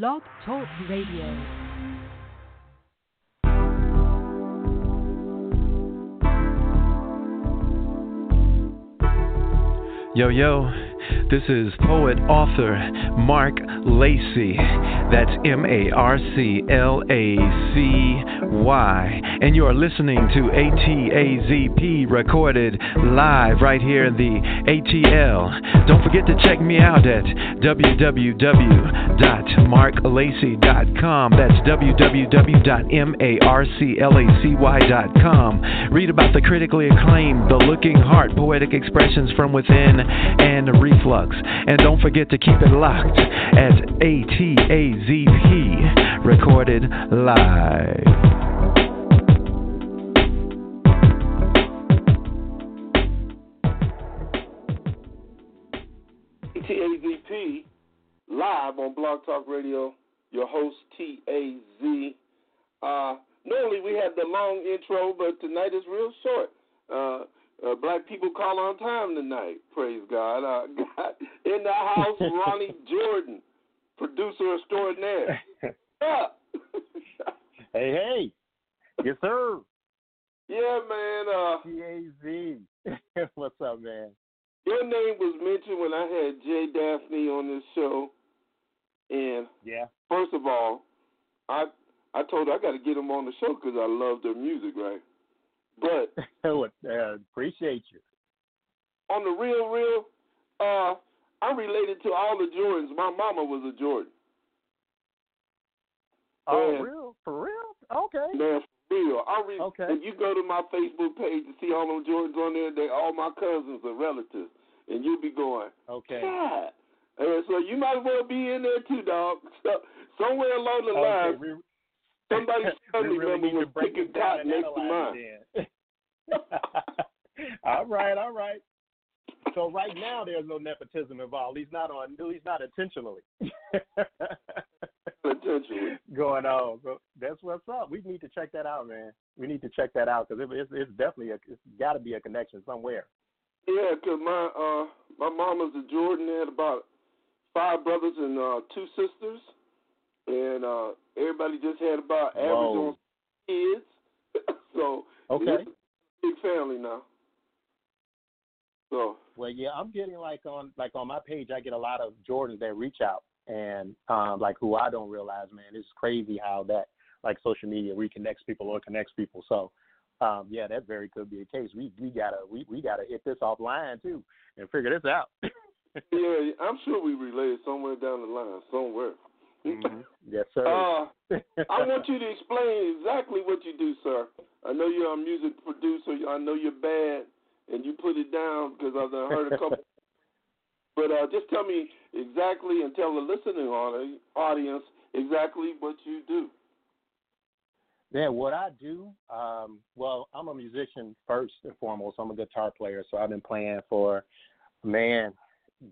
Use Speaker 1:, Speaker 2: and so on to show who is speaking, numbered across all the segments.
Speaker 1: Blog Talk Radio.
Speaker 2: Yo, yo, this is poet author Marc Lacy. That's M A R C L A C Y. And you are listening to ATAZP recorded live right here in the ATL. Don't forget to check me out at www.marclacy.com. That's www.marclacy.com. Read about the critically acclaimed The Looking Heart poetic expressions from within and reflux. And don't forget to keep it locked at ATAZP recorded live.
Speaker 3: TAZP live on Blog Talk Radio. Your host TAZ. Uh, normally we have the long intro, but tonight is real short. Uh, uh, black people call on time tonight. Praise God. Uh, got in the house, Ronny Jordan, producer extraordinaire. Yeah.
Speaker 4: Hey, hey. Yes, sir.
Speaker 3: yeah, man. Uh,
Speaker 4: T-A-Z. What's up, man?
Speaker 3: your name was mentioned when I had Jay Daphne on this show, and
Speaker 4: Yeah.
Speaker 3: First of all, I I told her I got to get them on the show because I love their music, right? But
Speaker 4: uh, appreciate you.
Speaker 3: on the real, real, uh, I'm related to all the Jordans. My mama was a Jordan.
Speaker 4: Oh,
Speaker 3: Man.
Speaker 4: real? For real? Okay.
Speaker 3: Man, for real. I re-
Speaker 4: Okay.
Speaker 3: If you go to my Facebook page and see all them Jordans on there, they all my cousins and relatives, and you'll be going,
Speaker 4: Okay.
Speaker 3: God. And so you might as well be in there too, dog. So, somewhere along the line,
Speaker 4: Okay. We,
Speaker 3: somebody's family
Speaker 4: really
Speaker 3: member was picking cotton next to mine.
Speaker 4: then. all right, all right. So right now there's no nepotism involved. He's not on. Least not intentionally.
Speaker 3: Potentially.
Speaker 4: Going on. So that's what's up. We need to check that out, man. We need to check that out because it's, it's definitely a, it's got to be a connection somewhere.
Speaker 3: Yeah, 'cause my uh my mama's a Jordan. They had about five brothers and uh two sisters, and uh everybody just had about average
Speaker 4: Whoa.
Speaker 3: on kids. so
Speaker 4: Okay.
Speaker 3: Big family now. So
Speaker 4: Well, yeah, I'm getting like on like on my page, I get a lot of Jordans that reach out and um like who I don't realize, man. It's crazy how that like social media reconnects people or connects people. So um yeah, that very could be the case. We we gotta we, we gotta hit this offline too and figure this out.
Speaker 3: yeah, I'm sure we related somewhere down the line, somewhere.
Speaker 4: Mhm. Yes, sir.
Speaker 3: Uh, I want you to explain exactly what you do, sir. I know you're a music producer. I know you're bad, and you put it down because I've heard a couple. but uh, just tell me exactly and tell the listening audience exactly what you do.
Speaker 4: Yeah, what I do, um, well, I'm a musician first and foremost. I'm a guitar player, so I've been playing for, man,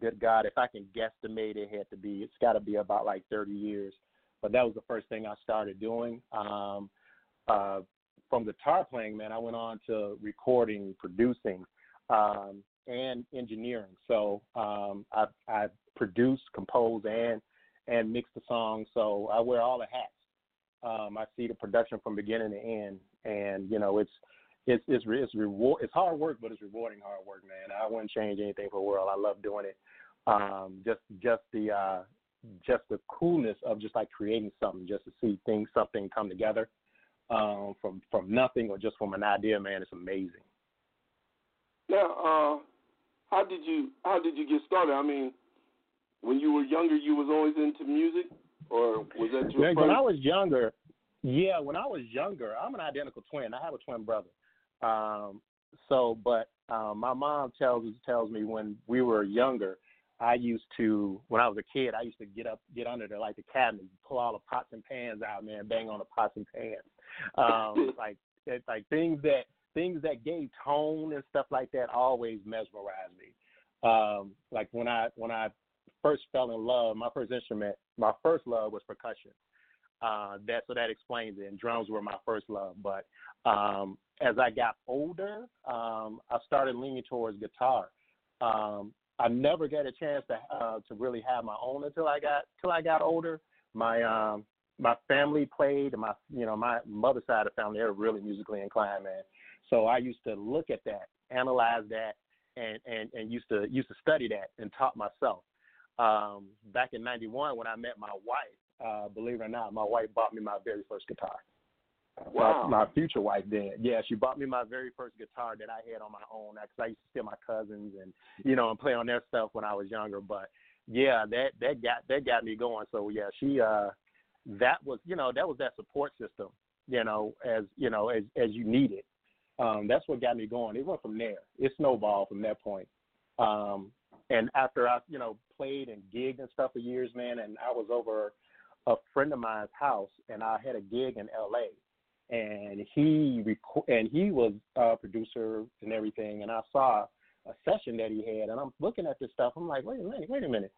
Speaker 4: good God, if I can guesstimate, it had to be, it's got to be about like 30 years. But that was the first thing I started doing. Um, uh, from guitar playing, man, I went on to recording, producing, um, and engineering. So um, I, I produce, compose, and and mix the songs. So I wear all the hats um, I see the production from beginning to end, and you know it's it's it's re- it's reward it's hard work, but it's rewarding hard work, man. I wouldn't change anything for the world. I love doing it. Um, just just the uh, just the coolness of just like creating something, just to see things something come together um, from from nothing or just from an idea, man. It's amazing.
Speaker 3: Now, uh, how did you how did you get started? I mean, when you were younger, you was always into music, or was that your
Speaker 4: When,
Speaker 3: first?
Speaker 4: when I was younger, yeah, when I was younger, I'm an identical twin. I have a twin brother. Um, so, but um, my mom tells tells me when we were younger, I used to when I was a kid, I used to get up, get under the like the cabinet, pull all the pots and pans out, man, bang on the pots and pans. Um, like it's like things that things that gave tone and stuff like that always mesmerized me. Um, like when I when I first fell in love, my first instrument, my first love was percussion. Uh, that so that explains it. And drums were my first love. But um, as I got older, um, I started leaning towards guitar. Um, I never got a chance to uh, to really have my own until I got till I got older. my um my family played, and my you know my mother's side of the family they're really musically inclined, man. So I used to look at that, analyze that, and and and used to used to study that and taught myself. Um, back in '91 when I met my wife, uh, believe it or not, my wife bought me my very first guitar.
Speaker 3: Wow.
Speaker 4: My, my future wife did. Yeah, she bought me my very first guitar that I had on my own because I used to steal my cousins and you know and play on their stuff when I was younger. But yeah, that that got that got me going. So yeah, she uh that was you know that was that support system. You know, as you know as as you need it. Um, that's what got me going. It went from there. It snowballed from that point. Um, and after I, you know, played and gigged and stuff for years, man, and I was over a friend of mine's house, and I had a gig in L.A and he rec- and he was a producer and everything. And I saw a session that he had, and I'm looking at this stuff. I'm like, wait a minute, wait a minute.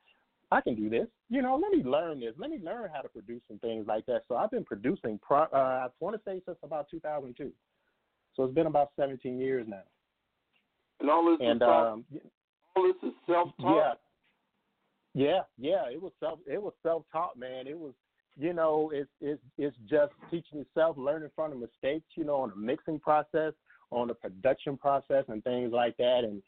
Speaker 4: I can do this. You know, let me learn this. Let me learn how to produce and things like that. So I've been producing. Pro- uh, I want to say since about 2002. So it's been about 17 years now.
Speaker 3: And all this
Speaker 4: and
Speaker 3: is
Speaker 4: um,
Speaker 3: all this is self-taught.
Speaker 4: Yeah, yeah, yeah. It was self. It was self-taught, man. It was you know, it's it's it's just teaching yourself, learning from the mistakes, you know, on the mixing process, on the production process, and things like that, and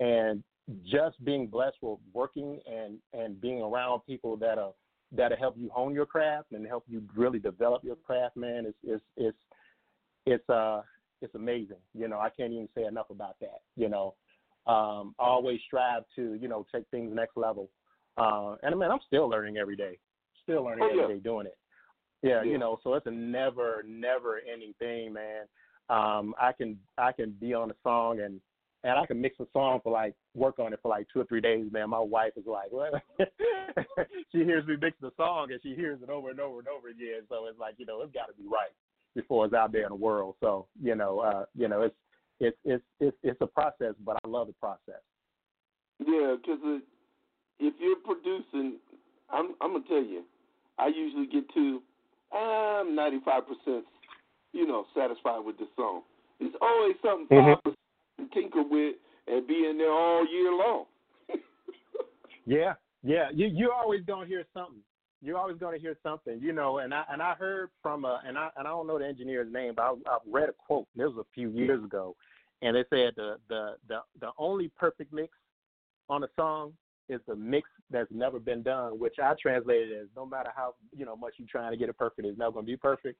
Speaker 4: and just being blessed with working and and being around people that are that'll help you hone your craft and help you really develop your craft, man. It's it's it's it's uh it's amazing. You know, I can't even say enough about that. You know, um, I always strive to you know take things next level. Uh, and I mean, I'm still learning every day still learning
Speaker 3: oh, yeah.
Speaker 4: every day doing it. Yeah,
Speaker 3: yeah,
Speaker 4: you know, so it's a never, never ending thing, man. Um, I can I can be on a song and and I can mix a song for like work on it for like two or three days, man. My wife is like, what? she hears me mix the song and she hears it over and over and over again. So it's like, you know, it's got to be right before it's out there in the world. So you know, uh, you know, it's it's it's it's it's a process, but I love the process.
Speaker 3: Yeah, because if you're producing, I'm I'm gonna tell you, I usually get to I'm 95 percent, you know, satisfied with the song. There's always something
Speaker 4: mm-hmm.
Speaker 3: to tinker with and be in there all year long.
Speaker 4: yeah, yeah, you you're always gonna hear something. You're always gonna hear something, you know. And I and I heard from a and I and I don't know the engineer's name, but I, I read a quote. This was a few years ago, and they said the the the the only perfect mix on a song is a mix that's never been done, which I translated as no matter how you know much you're trying to get it perfect, it's never gonna be perfect.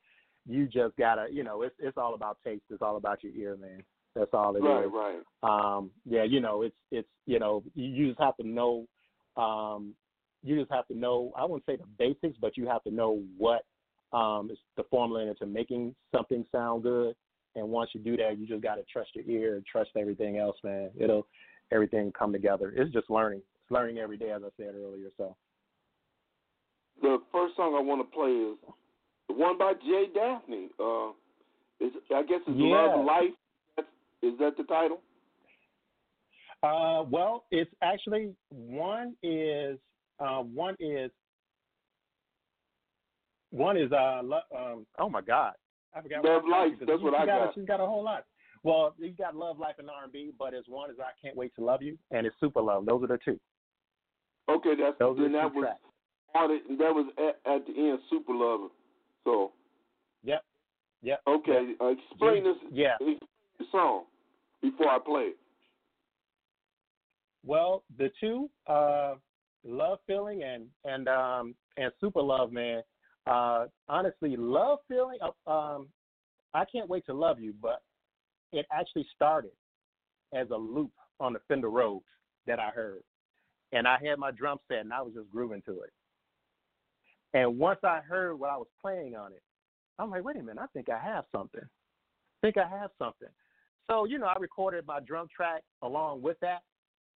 Speaker 4: You just gotta, you know, it's it's all about taste. It's all about your ear, man. That's all it
Speaker 3: right,
Speaker 4: is.
Speaker 3: right,
Speaker 4: Right, Um, yeah, you know, it's it's you know, you just have to know. Um, you just have to know. I wouldn't say the basics, but you have to know what um, is the formula into making something sound good. And once you do that, you just got to trust your ear and trust everything else, man. It'll everything come together. It's just learning learning every day, as I said earlier. So
Speaker 3: the first song I want to play is the one by Jay Daphne. Uh, is I guess it's
Speaker 4: yeah.
Speaker 3: Love Life. Is that the title?
Speaker 4: Uh, well, it's actually one is uh, one is one is uh lo- um oh my god I forgot
Speaker 3: Love Life. That's what I
Speaker 4: got.
Speaker 3: got.
Speaker 4: She's got a whole lot. Well, you got Love Life and R and B, but it's one is I Can't Wait to Love You and it's Super Love. Those are the two.
Speaker 3: Okay, that's
Speaker 4: Those
Speaker 3: then that was that was at, at the end, Super Lover. So
Speaker 4: Yep. Yep.
Speaker 3: okay, uh, explain this
Speaker 4: Yeah.
Speaker 3: explain the song before I play it.
Speaker 4: Well, the two, uh, love feeling and and um and super love, man. Uh, honestly, love feeling. Uh, um, I can't wait to love you, but it actually started as a loop on the Fender Rhodes that I heard, and I had my drum set and I was just grooving to it. And once I heard what I was playing on it, I'm like, wait a minute, I think I have something. I think I have something. So you know, I recorded my drum track along with that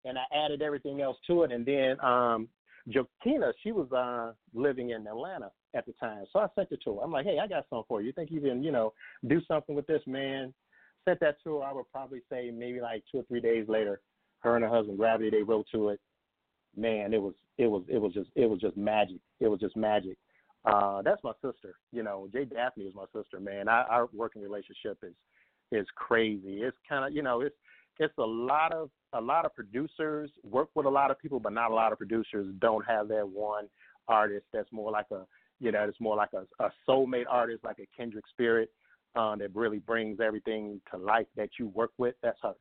Speaker 4: and I added everything else to it. And then um Jokina, she was uh living in Atlanta at the time. So I sent it to her. I'm like, hey, I got something for you. You think you can, you know, do something with this man? Sent that to her, I would probably say maybe like two or three days later, her and her husband Gravity, they wrote to it. Man, it was it was it was just it was just magic. It was just magic. Uh that's my sister. You know, Jay Daphne is my sister, man. Our, our working relationship is is crazy. It's kinda you know, it's it's a lot of a lot of producers work with a lot of people, but not a lot of producers don't have that one artist that's more like a you know, it's more like a, a soulmate artist, like a Kindred Spirit, uh, that really brings everything to life that you work with. That's her.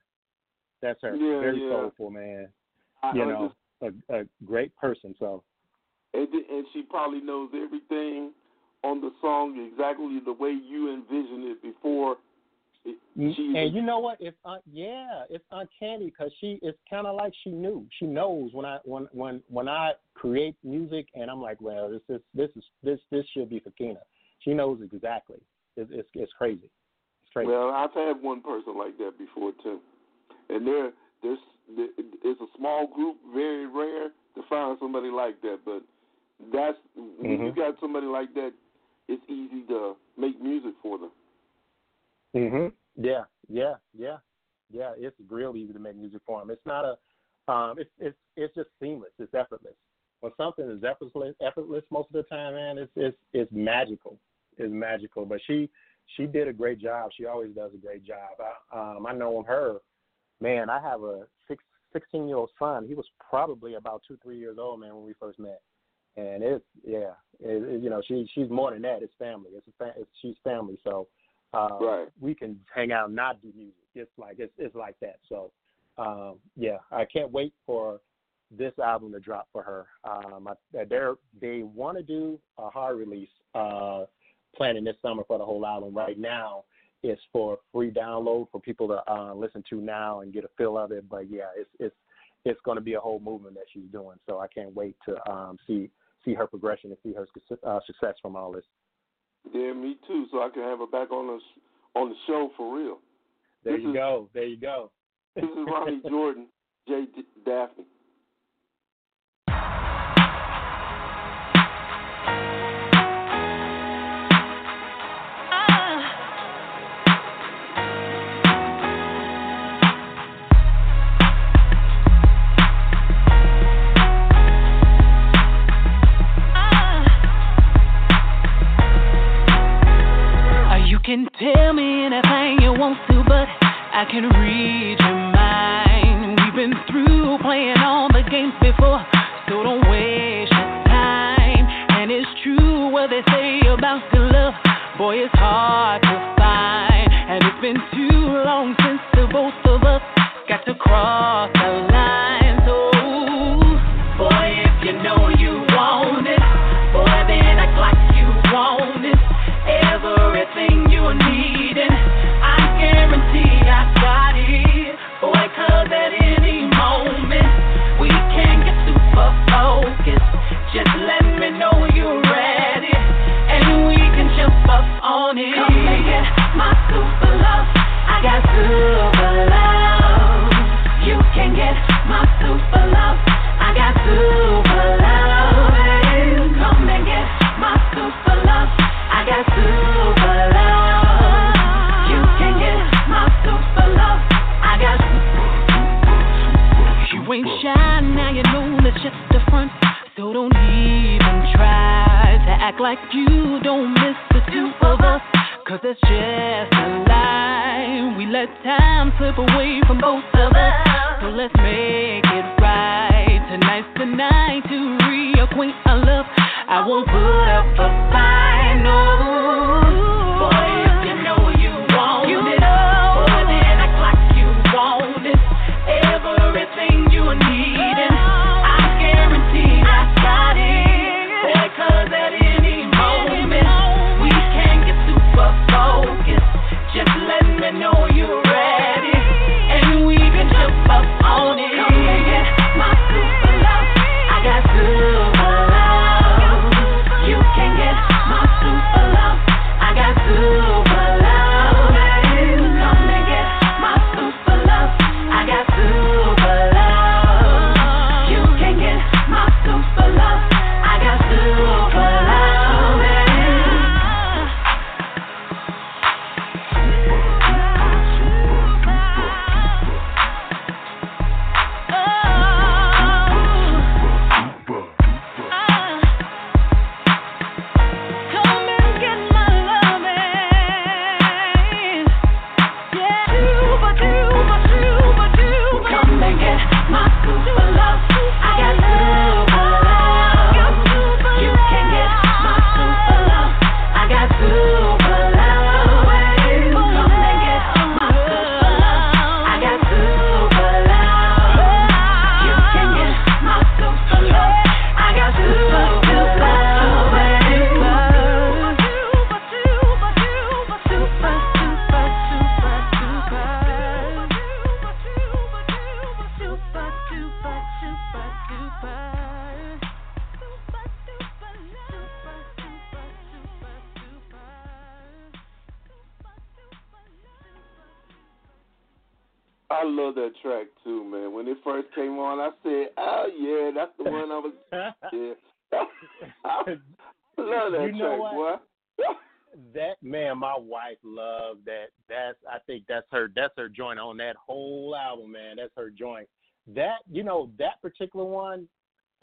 Speaker 4: That's her.
Speaker 3: Yeah,
Speaker 4: Very
Speaker 3: yeah.
Speaker 4: soulful, man.
Speaker 3: I,
Speaker 4: you
Speaker 3: I
Speaker 4: know, a, a great person. So
Speaker 3: and, and she probably knows everything on the song exactly the way you envisioned it before. It, she
Speaker 4: and you know what? It's uh, yeah, it's uncanny because she it's kind of like she knew. She knows when I when when when I create music and I'm like, well, this is this is this this should be for Kina. She knows exactly. It's it's, it's crazy. It's crazy.
Speaker 3: Well, I've had one person like that before too, and there there's it's a small group, very rare to find somebody like that. But that's when
Speaker 4: Mhm.
Speaker 3: you got somebody like that, it's easy to make music for them.
Speaker 4: Mhm. Yeah, yeah, yeah, yeah. It's real easy to make music for him. It's not a, um, it's it's it's just seamless. It's effortless. When something is effortless, effortless most of the time, man, it's it's it's magical. It's magical. But she she did a great job. She always does a great job. I, um, I know her, man. I have a six sixteen year old son. He was probably about two three years old, man, when we first met. And it's yeah, it, it, you know, she she's more than that. It's family. It's a fa- it's, she's family. So uh,
Speaker 3: Right.
Speaker 4: we can hang out and not do music. It's like it's it's like that. So um, yeah, I can't wait for this album to drop for her. Um, I, they're they want to do a hard release uh, planning this summer for the whole album. Right now, it's for free download for people to uh, listen to now and get a feel of it. But yeah, it's it's it's going to be a whole movement that she's doing. So I can't wait to um, see see her progression and see her uh, success from all this.
Speaker 3: Yeah, me too. So I can have her back on the on the show for real.
Speaker 4: There
Speaker 3: This
Speaker 4: you
Speaker 3: is-
Speaker 4: go. There you go.
Speaker 3: This is Ronny Jordan, J. D- Daphne.
Speaker 5: Can tell me anything you want to, but I can read your mind. We've been through playing all the games before, so don't waste your time. And it's true what they say about good love, boy, it's hard to find. And it's been too long since the both of us got to cross the line.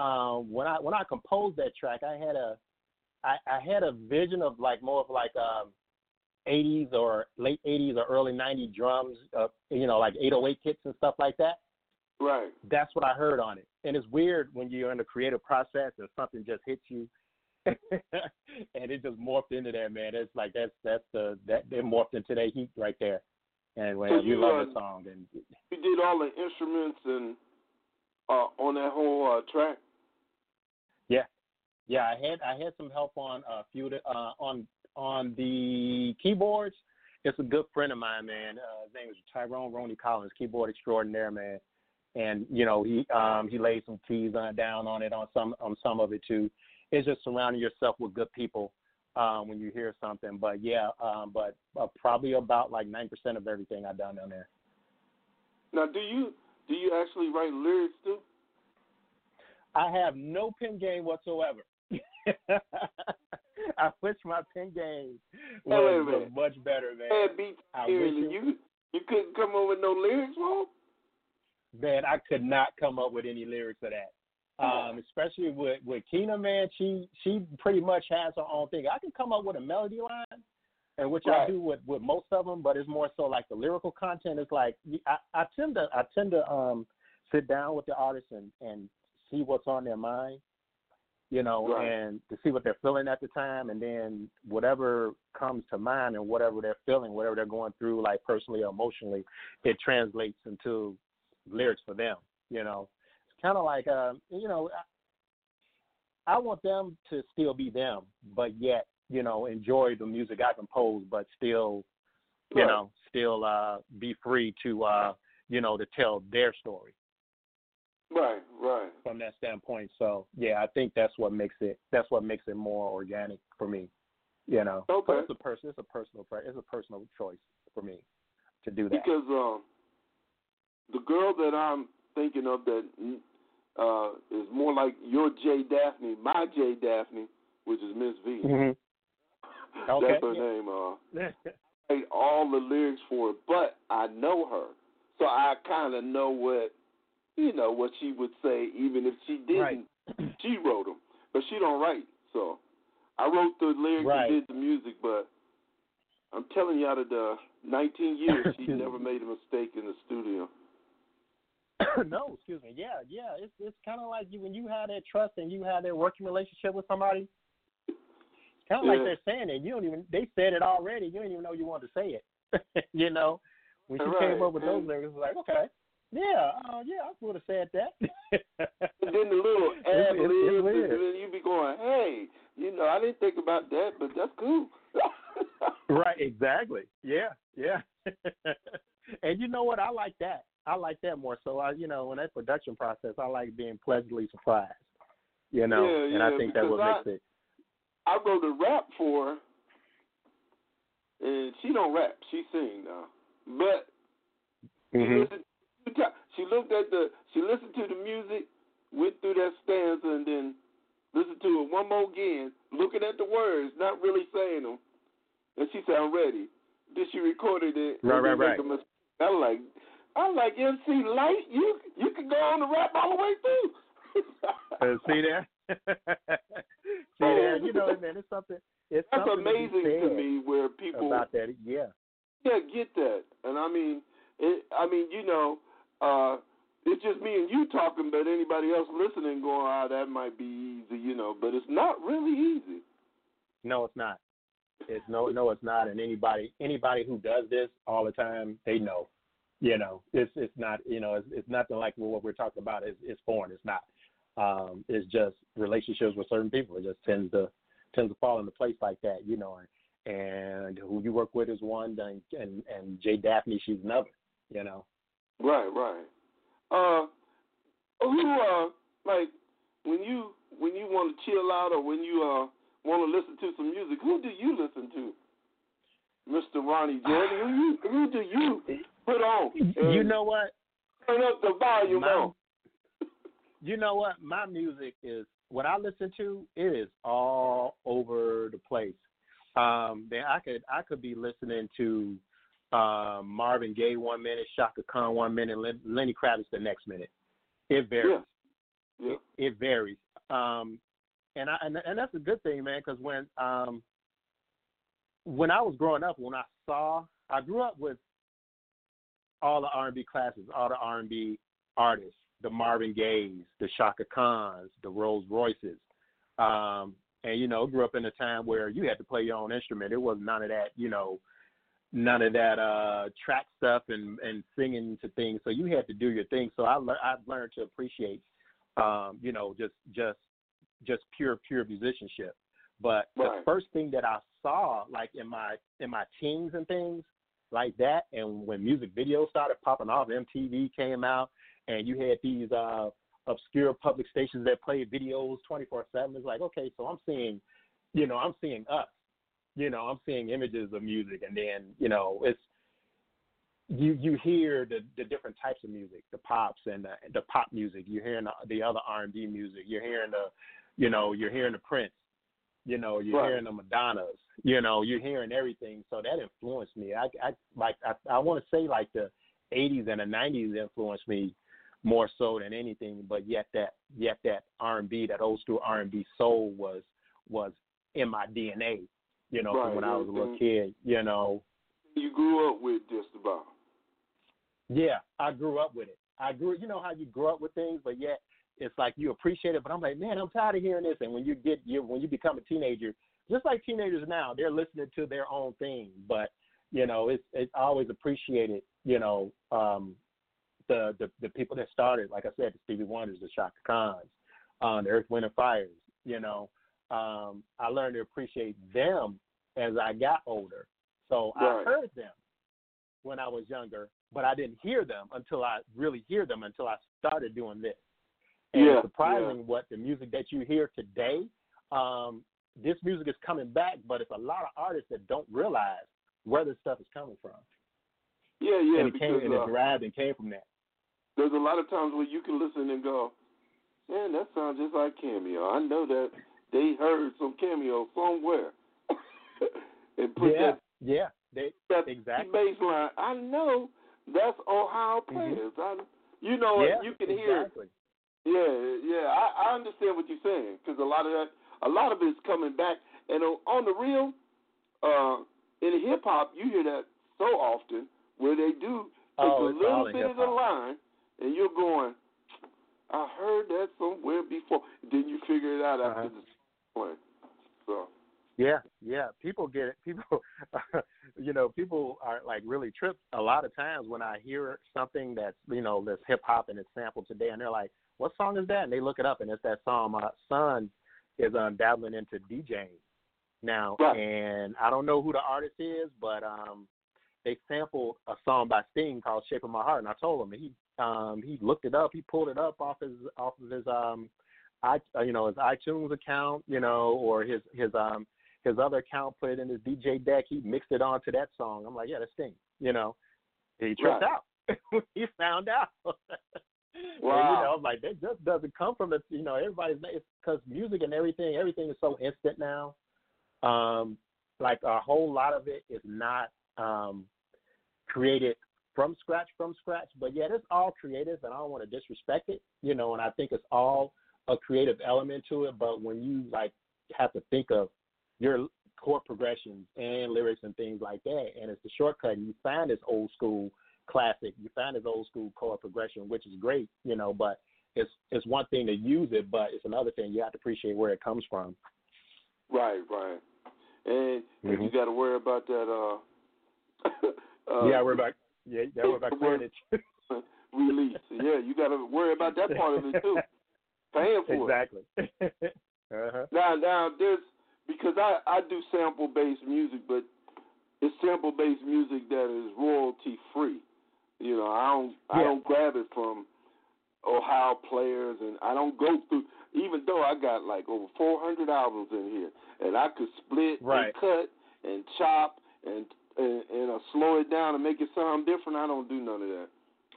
Speaker 4: Um, when I when I composed that track, I had a I, I had a vision of like more of like um 80s or late 80s or early 90s drums, uh, you know, like 808 kits and stuff like that.
Speaker 3: right.
Speaker 4: That's what I heard on it. And it's weird when you're in the creative process and something just hits you. and it just morphed into that man. It's like that's that's the that they morphed into that heat right there. And when
Speaker 3: So
Speaker 4: you
Speaker 3: you,
Speaker 4: love
Speaker 3: uh,
Speaker 4: the song, and
Speaker 3: You did all the instruments and uh, on that whole uh, track.
Speaker 4: Yeah, I had I had some help on a few the, uh, on on the keyboards. It's a good friend of mine, man. Uh, his name is Tyrone Roney Collins, keyboard extraordinaire, man. And you know he um, he laid some keys on, down on it on some on some of it too. It's just surrounding yourself with good people um, when you hear something. But yeah, um, but uh, probably about like nine percent of everything I've done on there.
Speaker 3: Now, do you do you actually write lyrics too?
Speaker 4: I have no pen game whatsoever. I wish my pen game was, was much better, man.
Speaker 3: Beats
Speaker 4: I wish it-
Speaker 3: you you couldn't come up with no lyrics, Walt?
Speaker 4: Man, I could not come up with any lyrics of that. Um, especially with with Keena, man, she she pretty much has her own thing. I can come up with a melody line, and which I do with with most of them, but it's more so like the lyrical content is like I, I tend to I tend to um sit down with the artist and and see what's on their mind, you know,
Speaker 3: Right.
Speaker 4: and to see what they're feeling at the time, and then whatever comes to mind and whatever they're feeling, whatever they're going through, like personally or emotionally, it translates into lyrics for them, you know it's kind of like um you know I, I want them to still be them but yet you know enjoy the music i compose but still you
Speaker 3: Right.
Speaker 4: know still uh be free to uh you know to tell their story
Speaker 3: Right, right.
Speaker 4: from that standpoint so yeah i think that's what makes it that's what makes it more organic for me you know
Speaker 3: Okay.
Speaker 4: but it's a person it's a personal it's a personal choice for me to do that
Speaker 3: Because um, the girl that I'm thinking of that uh, is more like your J Daphne, my J Daphne, which is Miss V.
Speaker 4: Mhm. Okay,
Speaker 3: That's her name. Uh, write all the lyrics for it, but I know her, so I kind of know what you know what she would say, even if she didn't. She wrote them, but she don't write. So I wrote the lyrics
Speaker 4: Right.
Speaker 3: and did the music, but I'm telling you, out of the 19 years, she never made a mistake in the studio.
Speaker 4: no, excuse me. Yeah, yeah. It's it's kind of like you when you have that trust and you have that working relationship with somebody. It's kind of
Speaker 3: Yeah.
Speaker 4: like they're saying it. You don't even they said it already. You don't even know you want to say it. you know, when she came up with those lyrics, it was like, okay, yeah, uh, yeah, I would have said that.
Speaker 3: And then the little ad and then you be going, "Hey, you know, I didn't think about that, but that's cool."
Speaker 4: Right, exactly. Yeah, yeah. and you know what? I like that. I like that more. So I, you know, in that production process, I like being pleasantly surprised. You know,
Speaker 3: Yeah,
Speaker 4: and I think that what
Speaker 3: I-
Speaker 4: makes it.
Speaker 3: I wrote a rap for her, and she don't rap; she sing now. But she, Listened two ti- she looked at the, she listened to the music, went through that stanza, and then listened to it one more again, looking at the words, not really saying them. And she said, "I'm ready." Then she recorded it.
Speaker 4: Right, right, right.
Speaker 3: I like, I am like MC Lyte. You you can go on the rap all the way through.
Speaker 4: Uh, see there? see there? You know, man, it's something. It's
Speaker 3: That's
Speaker 4: something to
Speaker 3: amazing to
Speaker 4: said
Speaker 3: me where people
Speaker 4: about that. Yeah,
Speaker 3: Yeah, get that. And I mean, it, I mean, you know, uh, it's just me and you talking, but anybody else listening going, ah, that might be easy, you know, but it's not really easy.
Speaker 4: no, it's not. It's no, no, it's not. And anybody, anybody who does this all the time, they know. You know, it's it's not. You know, it's, it's nothing like what we're talking about. It's it's foreign. It's not. Um, it's just relationships with certain people. It just tends to tends to fall into place like that. You know, and who you work with is one, and and, and Jay Daphne, she's another. You know.
Speaker 3: Right, right. Uh, who, uh, like, when you when you want to chill out or when you uh want to listen to some music, who do you listen to? Mr. Ronny Jordan, who you who do you put on.
Speaker 4: You know what?
Speaker 3: Turn up the volume
Speaker 4: My-
Speaker 3: on.
Speaker 4: You know what? My music is what I listen to. It is all over the place. Um, then I could I could be listening to um, Marvin Gaye one minute, Chaka Khan one minute, Lenny Kravitz the next minute. It varies.
Speaker 3: Yeah.
Speaker 4: It, it varies. Um, and I and, and that's a good thing, man, because when um, when I was growing up, when I saw, I grew up with all the R&B classes, all the R&B artists, the Marvin Gayes, the Chaka Khans, the Rose Royces, um, and you know, grew up in a time where you had to play your own instrument. It wasn't none of that, you know, none of that uh track stuff and and singing to things. So you had to do your thing. So I lear- I've learned to appreciate, um, you know, just just just pure pure musicianship. But the first thing that I saw, like in my in my teens and things like that, and when music videos started popping off, MTV came out, and you had these uh obscure public stations that played videos twenty four seven. It's like, okay, so I'm seeing, you know, I'm seeing us. You know, I'm seeing images of music, and then you know, it's you you hear the the different types of music, the pops and the, the pop music. You're hearing the, the other R and B music. You're hearing the, you know, you're hearing the Prince. You know, you're
Speaker 3: Right.
Speaker 4: hearing the Madonnas. You know, you're hearing everything. So that influenced me. I I like I I want to say like the 80s and the 90s influenced me more so than anything. But yet that yet that R and B, that old school R and B soul was was in my DNA. You know,
Speaker 3: Right,
Speaker 4: from when I was a little kid. You know,
Speaker 3: You grew up with just about.
Speaker 4: Yeah, I grew up with it. I grew, you know how you grow up with things, but yet it's like you appreciate it. But I'm like, man, I'm tired of hearing this. And when you get, you when you become a teenager, just like teenagers now, they're listening to their own thing. But you know, it's it's always appreciated. You know, um, the the the people that started, like I said, the Stevie Wonders, the Chaka Khans, um, the Earth, Wind and Fires. You know, um, I learned to appreciate them as I got older. So I heard them when I was younger, but I didn't hear them until I really hear them until I started doing this. And
Speaker 3: Yeah,
Speaker 4: it's surprising what the music that you hear today. Um, this music is coming back, but it's a lot of artists that don't realize where this stuff is coming from.
Speaker 3: Yeah, yeah,
Speaker 4: and it came
Speaker 3: because
Speaker 4: and it
Speaker 3: uh,
Speaker 4: derived and came from that.
Speaker 3: there's a lot of times where you can listen and go, man, that sounds just like Cameo. I know that they heard some Cameo somewhere. and put
Speaker 4: yeah,
Speaker 3: that,
Speaker 4: yeah, they,
Speaker 3: that
Speaker 4: exactly.
Speaker 3: bass line. I know that's Ohio
Speaker 4: Mhm.
Speaker 3: players. I, you know,
Speaker 4: yeah,
Speaker 3: you can hear
Speaker 4: exactly.
Speaker 3: Yeah, yeah, I, I understand what you're saying because a lot of that, a lot of it's coming back, and on, on the real, uh, in hip hop, you hear that so often where they do take
Speaker 4: Oh,
Speaker 3: a little bit of the line, and you're going, I heard that somewhere before. Then you figure it out after
Speaker 4: Uh-huh.
Speaker 3: the So
Speaker 4: Yeah, yeah. People get it. People, you know, people are like really tripped a lot of times when I hear something that's you know that's hip hop and it's sampled today, and they're like, "What song is that?" And they look it up, and it's that song. My son is um, dabbling into DJing now,
Speaker 3: Right.
Speaker 4: and I don't know who the artist is, but um, they sampled a song by Sting called "Shape of My Heart," and I told him, and he um, he looked it up. He pulled it up off his off of his um, I uh, you know his iTunes account, you know, or his his um his other account put it in his DJ deck. He mixed it onto that song. I'm like, yeah, that's Sting. You know, he tripped
Speaker 3: Right.
Speaker 4: out. he found out. And, you know, I'm like that just doesn't come from it. You know, everybody's because music and everything, everything is so instant now. Um, like a whole lot of it is not um created from scratch, from scratch. But yet it's all creative, and I don't want to disrespect it. You know, and I think it's all a creative element to it. But when you like have to think of your chord progressions and lyrics and things like that, and it's the shortcut, and you find this old school classic, you find this old school chord progression, which is great, you know. But it's it's one thing to use it, but it's another thing you have to appreciate where it comes from.
Speaker 3: right, right, and
Speaker 4: Mhm.
Speaker 3: you got to worry about that. Uh, uh,
Speaker 4: yeah, we're back. Yeah, yeah, we're back.
Speaker 3: We're-
Speaker 4: Credit.
Speaker 3: release. Yeah, you got to worry about that part of it too. Paying for it.
Speaker 4: exactly. uh-huh.
Speaker 3: Now, now there's because I I do sample based music, but it's sample based music that is royalty free. You know, I don't I don't grab it from Ohio players, and I don't go through. Even though I got like over 400 albums in here, and I could split
Speaker 4: Right.
Speaker 3: and cut and chop and and, and uh, slow it down and make it sound different. I don't do none of that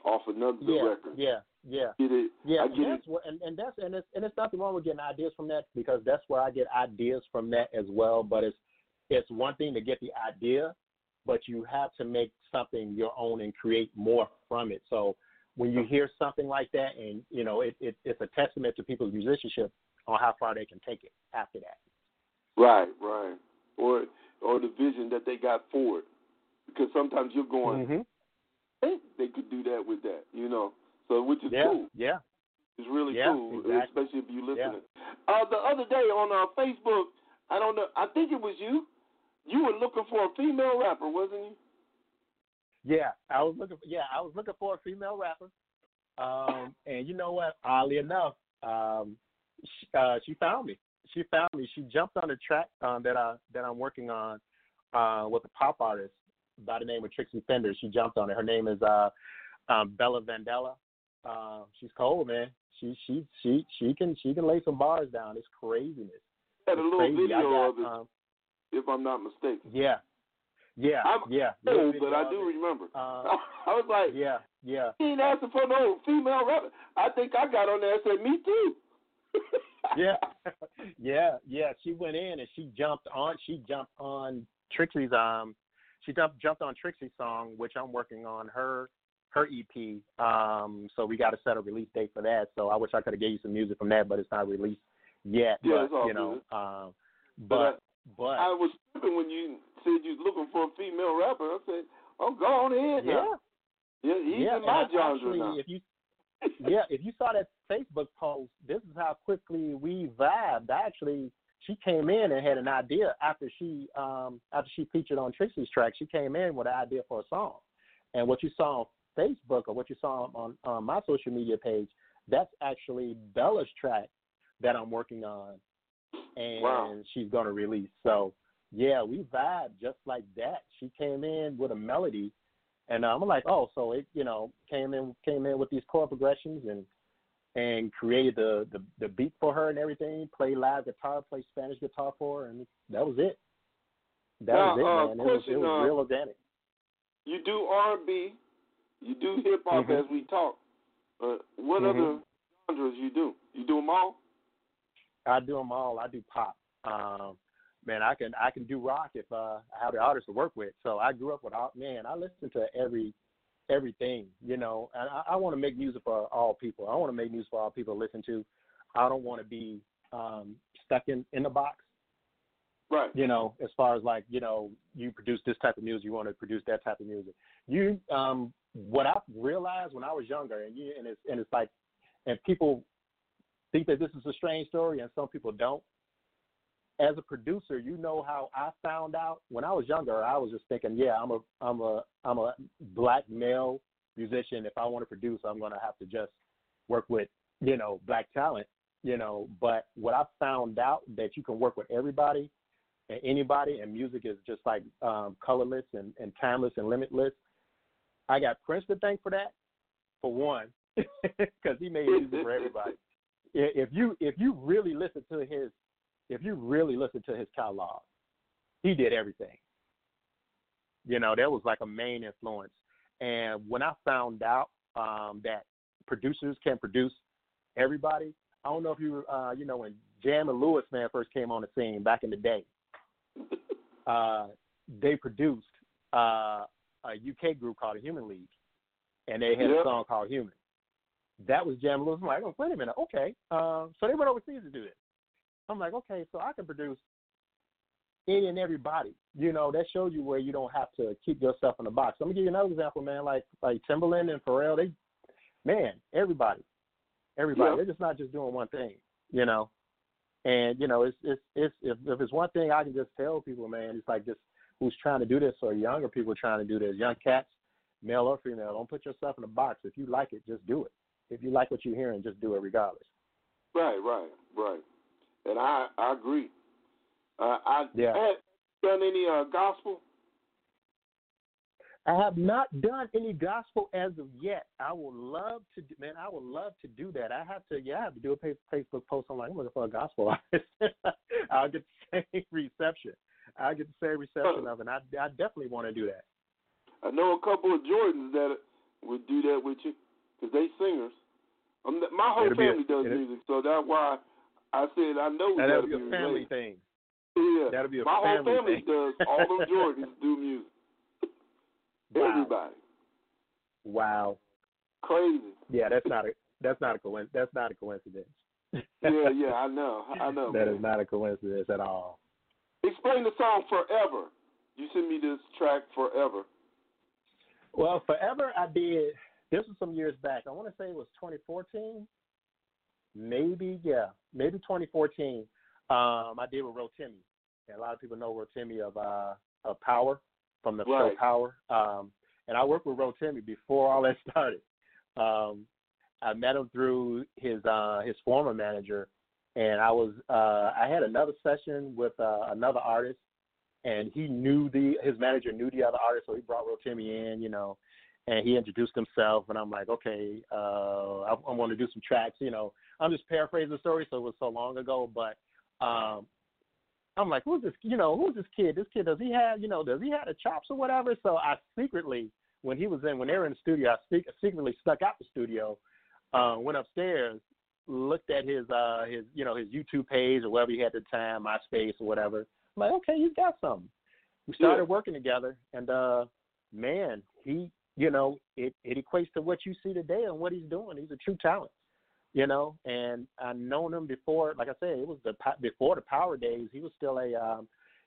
Speaker 3: off another
Speaker 4: yeah,
Speaker 3: record.
Speaker 4: Yeah, yeah,
Speaker 3: get it.
Speaker 4: Yeah,
Speaker 3: I
Speaker 4: and that's
Speaker 3: it.
Speaker 4: what, and, and that's and it's and it's nothing wrong with getting ideas from that because that's where I get ideas from that as well. But it's it's one thing to get the idea, but you have to make something your own and create more from it. So when you hear something like that, and you know, it, it it's a testament to people's musicianship on how far they can take it after that.
Speaker 3: Right, right. Or or the vision that they got for it. Because sometimes you're going,
Speaker 4: Mm-hmm.
Speaker 3: hey, they could do that with that, you know. So which is
Speaker 4: Yeah,
Speaker 3: cool.
Speaker 4: yeah,
Speaker 3: It's really
Speaker 4: Yeah,
Speaker 3: cool,
Speaker 4: exactly.
Speaker 3: especially if you
Speaker 4: Yeah.
Speaker 3: listening. Uh, the other day on uh, Facebook, I don't know. I think it was you. You were looking for a female rapper, wasn't you?
Speaker 4: yeah. I was looking. Yeah, I was looking for a female rapper. Um, and you know what? Oddly enough, um, she, uh, she found me. She found me. She jumped on the track um, that I that I'm working on uh, with a pop artist by the name of Trixie Fender. She jumped on it. Her name is uh, um, Bella Vandella. Uh, she's cold, man. She she she she can she can lay some bars down. It's craziness.
Speaker 3: Had a little
Speaker 4: crazy.
Speaker 3: video
Speaker 4: got,
Speaker 3: of it,
Speaker 4: um,
Speaker 3: if I'm not mistaken.
Speaker 4: yeah, yeah,
Speaker 3: I'm
Speaker 4: yeah.
Speaker 3: Old, but I do remember.
Speaker 4: Uh,
Speaker 3: I was like,
Speaker 4: yeah, yeah.
Speaker 3: he ain't asking for no female rapper. I think I got on there and said, me too.
Speaker 4: yeah, yeah, yeah. She went in and she jumped on. She jumped on Trixie's. Um, she jumped jumped on Trixie's song, which I'm working on her her EP. Um, so we got to set a release date for that. So I wish I could have gave you some music from that, but it's not released yet.
Speaker 3: Yeah,
Speaker 4: but
Speaker 3: it's all
Speaker 4: you know, um,
Speaker 3: But
Speaker 4: but but
Speaker 3: I was tripping when you said you was looking for a female rapper. I said, oh, go on ahead
Speaker 4: yeah,
Speaker 3: now. Yeah, he's
Speaker 4: yeah.
Speaker 3: in my
Speaker 4: I
Speaker 3: genre
Speaker 4: actually,
Speaker 3: now.
Speaker 4: if you yeah, if you saw that Facebook post, this is how quickly we vibed. I actually, she came in and had an idea after she um after she featured on Trixie's track. She came in with an idea for a song, and what you saw on Facebook or what you saw on on my social media page, that's actually Bella's track that I'm working on, and
Speaker 3: Wow.
Speaker 4: she's gonna release. So yeah, we vibe just like that. She came in with a melody and I'm like, oh, so it you know came in came in with these chord progressions and and created the, the the beat for her and everything. Play live guitar, play Spanish guitar for her, and that was it. That
Speaker 3: Now,
Speaker 4: was it,
Speaker 3: uh,
Speaker 4: man. It was, it was
Speaker 3: uh,
Speaker 4: real organic.
Speaker 3: You do R&B, you do hip hop
Speaker 4: Mhm.
Speaker 3: as we talk. Uh, what
Speaker 4: Mhm.
Speaker 3: other genres you do? You do them all?
Speaker 4: I do them all. I do pop. Um, man, I can I can do rock if uh, I have the artists to work with. So I grew up with all man. I listen to every everything, you know. And I, I want to make music for all people. I want to make music for all people to listen to. I don't want to be um, stuck in in the box.
Speaker 3: Right.
Speaker 4: you know, as far as like, you know, you produce this type of music, you want to produce that type of music. You, um, what I realized when I was younger, and you, and it's and it's like, and people think that this is a strange story, and some people don't. As a producer, you know how I found out when I was younger. I was just thinking, yeah, I'm a I'm a I'm a black male musician. If I want to produce, I'm to have to just work with you know black talent, you know. But what I found out that you can work with everybody and anybody, and music is just like um, colorless and, and timeless and limitless. I got Prince to thank for that, for one, because he made music for everybody. If you if you really listen to his if you really listen to his catalog, he did everything. You know, that was like a main influence. And when I found out um, that producers can produce everybody, I don't know if you uh, you know when Jam and Lewis man first came on the scene back in the day uh, they produced uh, a UK group called the Human League, and they had
Speaker 3: Yeah.
Speaker 4: a song called Human. That was Jam Lewis. I'm like, oh, wait a minute, okay. Um, so they went overseas to do this. I'm like, okay, so I can produce any and everybody. You know, that shows you where you don't have to keep yourself in a box. Let me give you another example, man. Like like Timbaland and Pharrell, they, man, everybody, everybody.
Speaker 3: Yeah.
Speaker 4: They're just not just doing one thing. You know, and you know, it's it's it's if, if it's one thing I can just tell people, man, it's like just who's trying to do this or younger people trying to do this, young cats, male or female, don't put yourself in a box. If you like it, just do it. If you like what you're hearing, just do it regardless.
Speaker 3: Right, right, right. And I I agree. Uh, I
Speaker 4: Yeah.
Speaker 3: had done any uh, gospel.
Speaker 4: I have not done any gospel as of yet. I would love to, do, man. I would love to do that. I have to, yeah, I have to do a Facebook post. I'm like, I'm looking for a gospel artist. I'll get the same reception. I, get the same reception of it. I I definitely want to do that.
Speaker 3: I know a couple of Jordans that would do that with you because they singers. Um, my whole
Speaker 4: It'll
Speaker 3: family
Speaker 4: a,
Speaker 3: does music, so that's why I said I know we
Speaker 4: that'll
Speaker 3: gotta
Speaker 4: be a family
Speaker 3: related.
Speaker 4: thing.
Speaker 3: Yeah,
Speaker 4: That'll be a
Speaker 3: my
Speaker 4: family
Speaker 3: whole family
Speaker 4: thing.
Speaker 3: does. All them Jordans do music.
Speaker 4: Wow.
Speaker 3: Everybody,
Speaker 4: Wow.
Speaker 3: crazy.
Speaker 4: Yeah, that's not a that's not a coinc- that's not a coincidence.
Speaker 3: Yeah, yeah, I know, I know.
Speaker 4: That
Speaker 3: man.
Speaker 4: is not a coincidence at all.
Speaker 3: Explain the song "Forever." You sent me this track "Forever."
Speaker 4: Well, forever I did. This was some years back. I want to say it was 2014, maybe yeah, maybe 2014. Um, I did with Rotimi. And a lot of people know Rotimi of uh, of Power from the show
Speaker 3: Right.
Speaker 4: Power. Um, and I worked with Rotimi before all that started. Um, I met him through his uh, his former manager, and I was uh, I had another session with uh, another artist, and he knew the his manager knew the other artist, so he brought Rotimi in, you know, and he introduced himself, and I'm like, okay, uh, I, I want to do some tracks, you know. I'm just paraphrasing the story, so it was so long ago, but um, I'm like, who's this? You know, who's this kid? This kid does he have, you know, does he have the chops or whatever? So I secretly, when he was in, when they were in the studio, I sec- secretly snuck out the studio, uh, went upstairs, looked at his, uh, his, you know, his YouTube page or whatever he had at the time, MySpace or whatever. I'm like, okay, he's got something. We started
Speaker 3: Yeah.
Speaker 4: working together, and uh, man, he, you know, it it equates to what you see today and what he's doing. He's a true talent you know. And I known him before. Like I said, it was the before the Power days. He was still a um,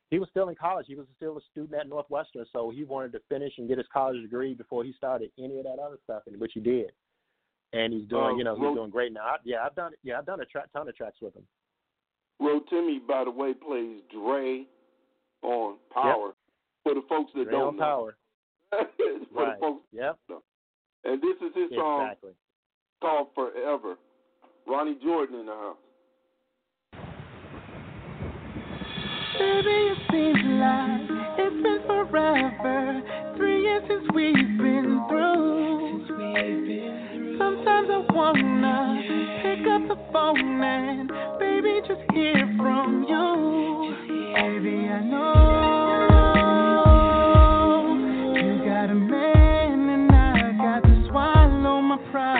Speaker 4: he was still in college. He was still a student at Northwestern, so he wanted to finish and get his college degree before he started any of that other stuff, and which he did. And he's doing,
Speaker 3: Uh,
Speaker 4: you know, he's
Speaker 3: Ro-
Speaker 4: doing great now. I, yeah, I've done, yeah, I've done a tra- ton of tracks with him.
Speaker 3: Rotimi, by the way, plays Dre on Power. For the folks that
Speaker 4: Dre
Speaker 3: don't
Speaker 4: on
Speaker 3: know.
Speaker 4: Power,
Speaker 3: For
Speaker 4: right?
Speaker 3: the folks,
Speaker 4: Yep,
Speaker 3: and this is his song
Speaker 4: exactly.
Speaker 3: called "Forever." Ronny Jordan in the house.
Speaker 1: Baby, it seems like it's been forever. Three years since we've been through. Sometimes I wanna pick up the phone and baby just hear from you. Baby, I know you got a man and I got to swallow my pride.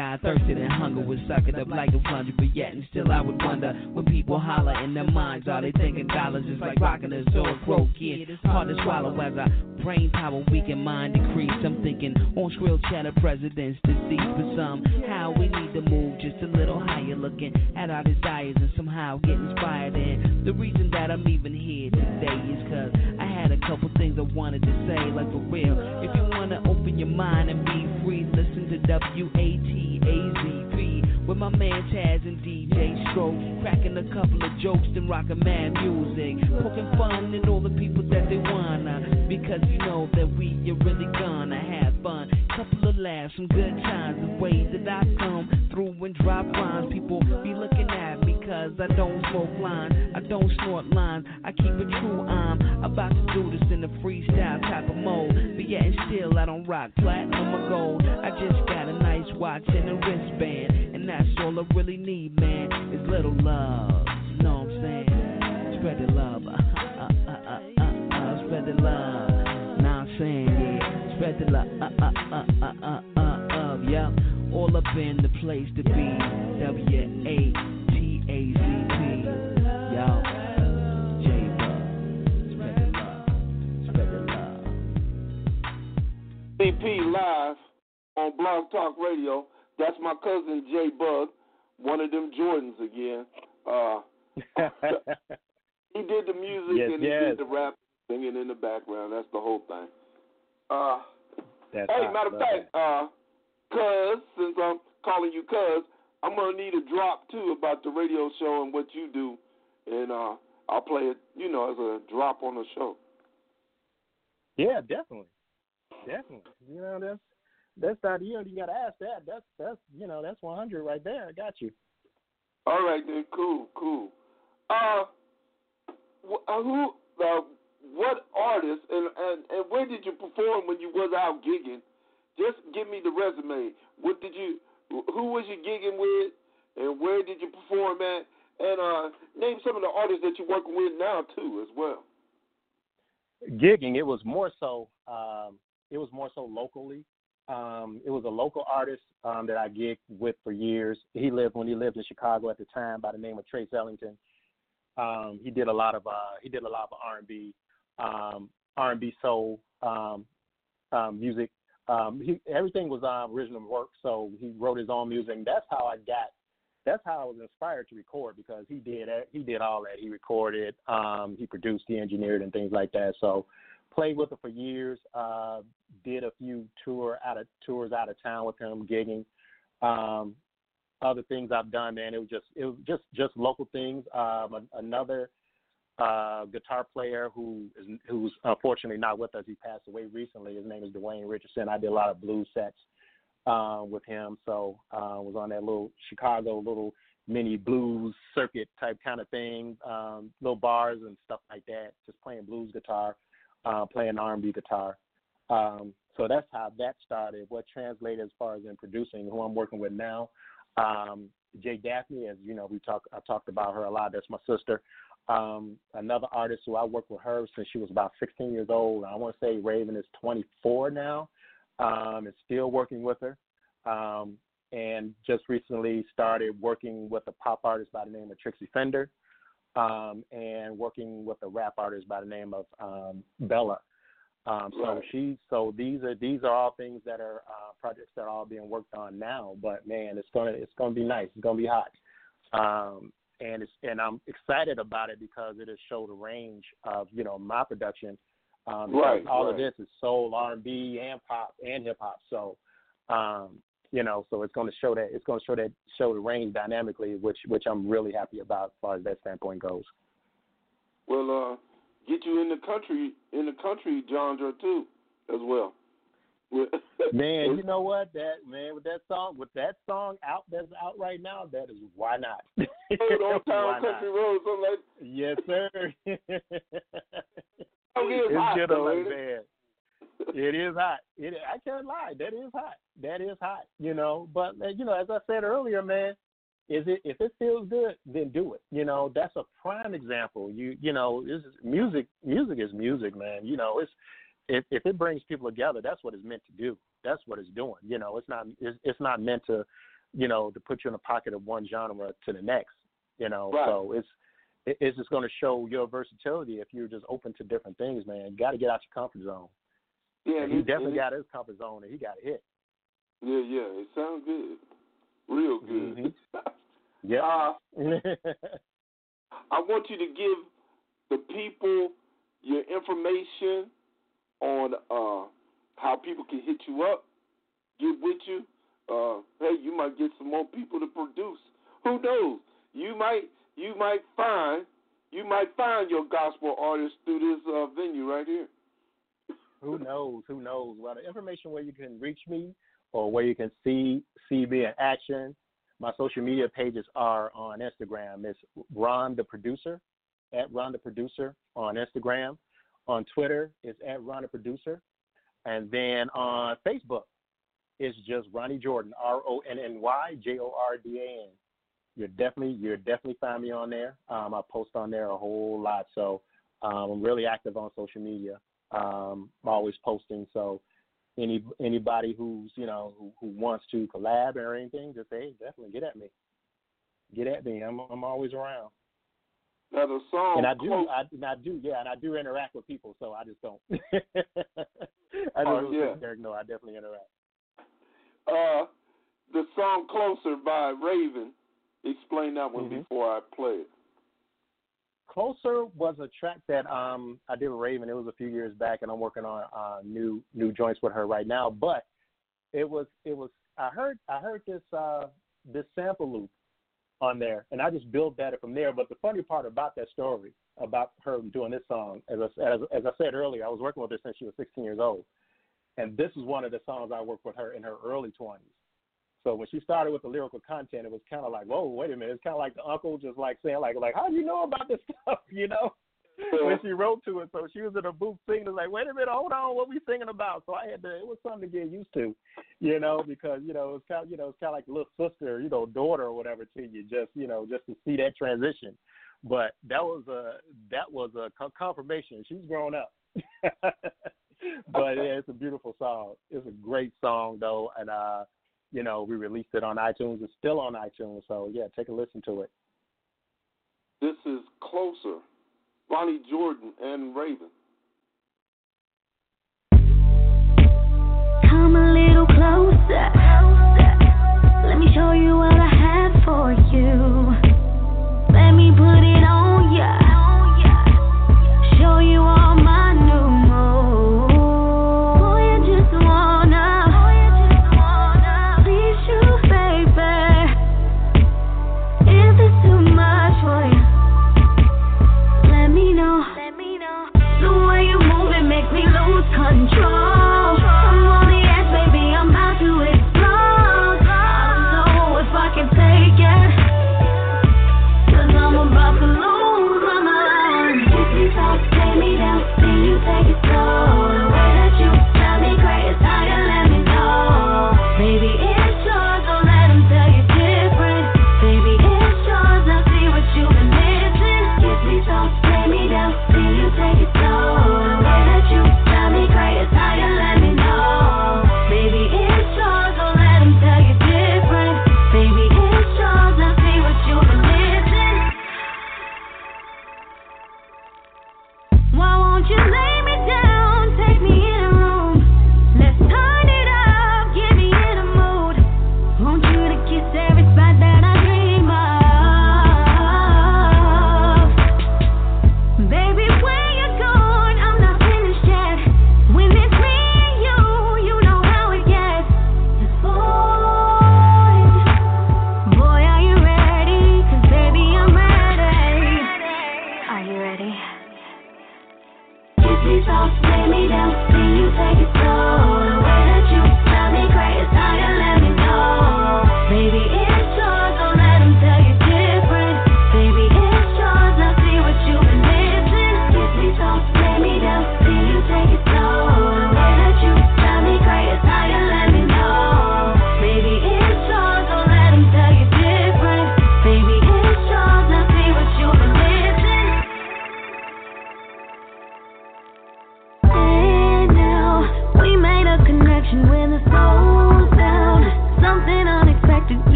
Speaker 1: I
Speaker 6: thirsted and hunger was sucking up like a plunger. But yet and still I would wonder when people holler in their minds, are they thinking dollars is like rocking a or broke kid? Hard to swallow as I brain power weaken, mind decrease. I'm thinking on shrill chatter presidents deceased, but somehow we need to move just a little higher, looking at our desires and somehow get inspired. And the reason that I'm even here today is cause I had a couple things I wanted to say, like for real. If you wanna open your mind and be free. Listen to with my man Taz and DJ Stroke, cracking a couple of jokes and rocking mad music, poking fun in all the people that they wanna, because you know that we are really gonna have fun. Couple of laughs, some good times, the way that I come through and drop rhymes, people be looking at me cause I don't smoke lines, I don't snort lines, I keep it true. I'm about to do this in a freestyle type of mode, but yet and still I don't rock platinum or gold. I just got a nice watch and a wristband, and that's all I really need, man. Is little love. You know what I'm saying? Spread the love, uh, uh, uh, uh, uh, uh, spread the love. Now I'm saying, yeah, spread the love, uh, uh, uh, uh, uh, uh, uh, yeah. All up in the place to be. W A the love. Spread the love.
Speaker 3: CP live on Blog Talk Radio. That's my cousin Jay Bug, one of them Jordans again. Uh, he did the music
Speaker 4: yes,
Speaker 3: and he
Speaker 4: yes.
Speaker 3: did the rap singing in the background. That's the whole thing. Uh,
Speaker 4: That's
Speaker 3: hey,
Speaker 4: hot.
Speaker 3: matter of fact, uh, cuz, since I'm calling you cuz, I'm gonna need a drop too about the radio show and what you do, and uh, I'll play it, you know, as a drop on the show.
Speaker 4: Yeah, definitely, definitely. You know, that's that's not you. Don't even got to ask that. That's that's you know that's 100 right there. I got you.
Speaker 3: All right, then, cool, cool. Uh, uh, who, uh, what artist, and, and and where did you perform when you was out gigging? Just give me the resume. What did you? Who was you gigging with, and where did you perform at? And uh, name some of the artists that you're working with now too, as well.
Speaker 4: gigging it was more so um it was more so locally um it was a local artist um that i gigged with for years he lived when he lived in chicago at the time by the name of trace ellington um he did a lot of uh he did a lot of r and b um r and b soul um um music um he everything was um original work so he wrote his own music that's how i got that's how I was inspired to record because he did. He did all that. He recorded, um, he produced, he engineered, and things like that. So, played with him for years. Uh, did a few tour out of tours out of town with him, gigging. Um, other things I've done, man, it was just it was just just local things. Um, another uh, guitar player who is who's unfortunately not with us. He passed away recently. His name is Dwayne Richardson. I did a lot of blues sets um, with him. So uh, was on that little Chicago little mini blues circuit type kind of thing, um, little bars and stuff like that. Just playing blues guitar, uh, playing R&B guitar. Um, so that's how that started. What translated as far as in producing, who I'm working with now, um, Jay Daphne, as you know, we talk I talked about her a lot. That's my sister. Um, another artist who I worked with her since she was about 16 years old. I want to say Raven is 24 now um, and still working with her. Um, and just recently started working with a pop artist by the name of Trixie Fender, um, and working with a rap artist by the name of um, Bella. Um, so
Speaker 3: Right.
Speaker 4: she, so these are these are all things that are uh, projects that are all being worked on now. But man, it's gonna it's gonna be nice. It's gonna be hot. Um, and it's and I'm excited about it because it has showed a range of you know my production. Um,
Speaker 3: Right,
Speaker 4: all of this is soul, R and B, and pop and hip hop. So, um, you know, so it's going to show that it's going to show that show the range dynamically, which which I'm really happy about as far as that standpoint goes.
Speaker 3: Well, uh, get you in the country in the country genre too, as well.
Speaker 4: Man, you know what? That man with that song with that song out that's out right now, that is why not?
Speaker 3: on
Speaker 4: why
Speaker 3: town
Speaker 4: not?
Speaker 3: country road, something like.
Speaker 4: Yes, sir.
Speaker 3: It is
Speaker 4: it's
Speaker 3: hot, though,
Speaker 4: man. It is hot. It I can't lie. That is hot. That is hot. You know, but you know, as I said earlier, man, is it if it feels good, then do it. You know, that's a prime example. You you know, this is music. Music is music, man. You know, it's if if it brings people together, that's what it's meant to do. That's what it's doing. You know, it's not it's, it's not meant to, you know, to put you in the pocket of one genre to the next. You know,
Speaker 3: right.
Speaker 4: so it's it's just going to show your versatility if you're just open to different things, man. You got to get out your comfort zone.
Speaker 3: Yeah,
Speaker 4: and he definitely got his comfort zone, and he got a hit.
Speaker 3: Yeah, yeah, it sounds good, real good.
Speaker 4: Mm-hmm. yeah.
Speaker 3: Uh, I want you to give the people your information on uh, how people can hit you up, get with you. Uh, hey, you might get some more people to produce. Who knows? You might you might find you might find your gospel artist through this uh, venue right here.
Speaker 4: Who knows? Who knows? Well, the information where you can reach me or where you can see see me in action. My social media pages are on Instagram. It's Ron the Producer at Ron the Producer on Instagram. On Twitter, it's at Ron the Producer, and then on Facebook, it's just Ronny Jordan, R O N N Y J O R D A N you're definitely you're definitely find me on there. Um, I post on there a whole lot, so um, I'm really active on social media. Um, I'm always posting, so any anybody who's you know who, who wants to collab or anything, just say definitely get at me. Get at me. I'm I'm always around.
Speaker 3: Now the song
Speaker 4: and I do,
Speaker 3: close.
Speaker 4: I, and I do, yeah, and I do interact with people, so I just don't. I just
Speaker 3: Oh, yeah.
Speaker 4: Derek, no, I definitely interact.
Speaker 3: Uh, the song "Closer" by Raven. Explain that one
Speaker 4: Mhm.
Speaker 3: before I play it.
Speaker 4: Closer was a track that um I did with Raven. It was a few years back, and I'm working on uh, new new joints with her right now. But it was it was I heard I heard this uh this sample loop on there, and I just built that from there. But the funny part about that story about her doing this song, as I, as, as I said earlier, I was working with her since she was 16 years old, and this is one of the songs I worked with her in her early 20s. So when she started with the lyrical content, it was kind of like, whoa, wait a minute. It's kind of like the uncle just like saying, like, like, how do you know about this stuff, you know? when she wrote to it, so she was in a booth singing. Like, wait a minute, hold on, what we singing about? So I had to. It was something to get used to, you know, because you know it's kind, of, you know, it's kind of like little sister, you know, daughter or whatever to you, just you know, just to see that transition. But that was a that was a confirmation. She's grown up. but yeah, it's a beautiful song. It's a great song though, and uh, you know, we released it on iTunes. It's still on iTunes, so yeah, take a listen to it.
Speaker 3: This is "Closer." Ronny Jordan and Raven.
Speaker 7: Come a little closer. Let me show you what I have for you.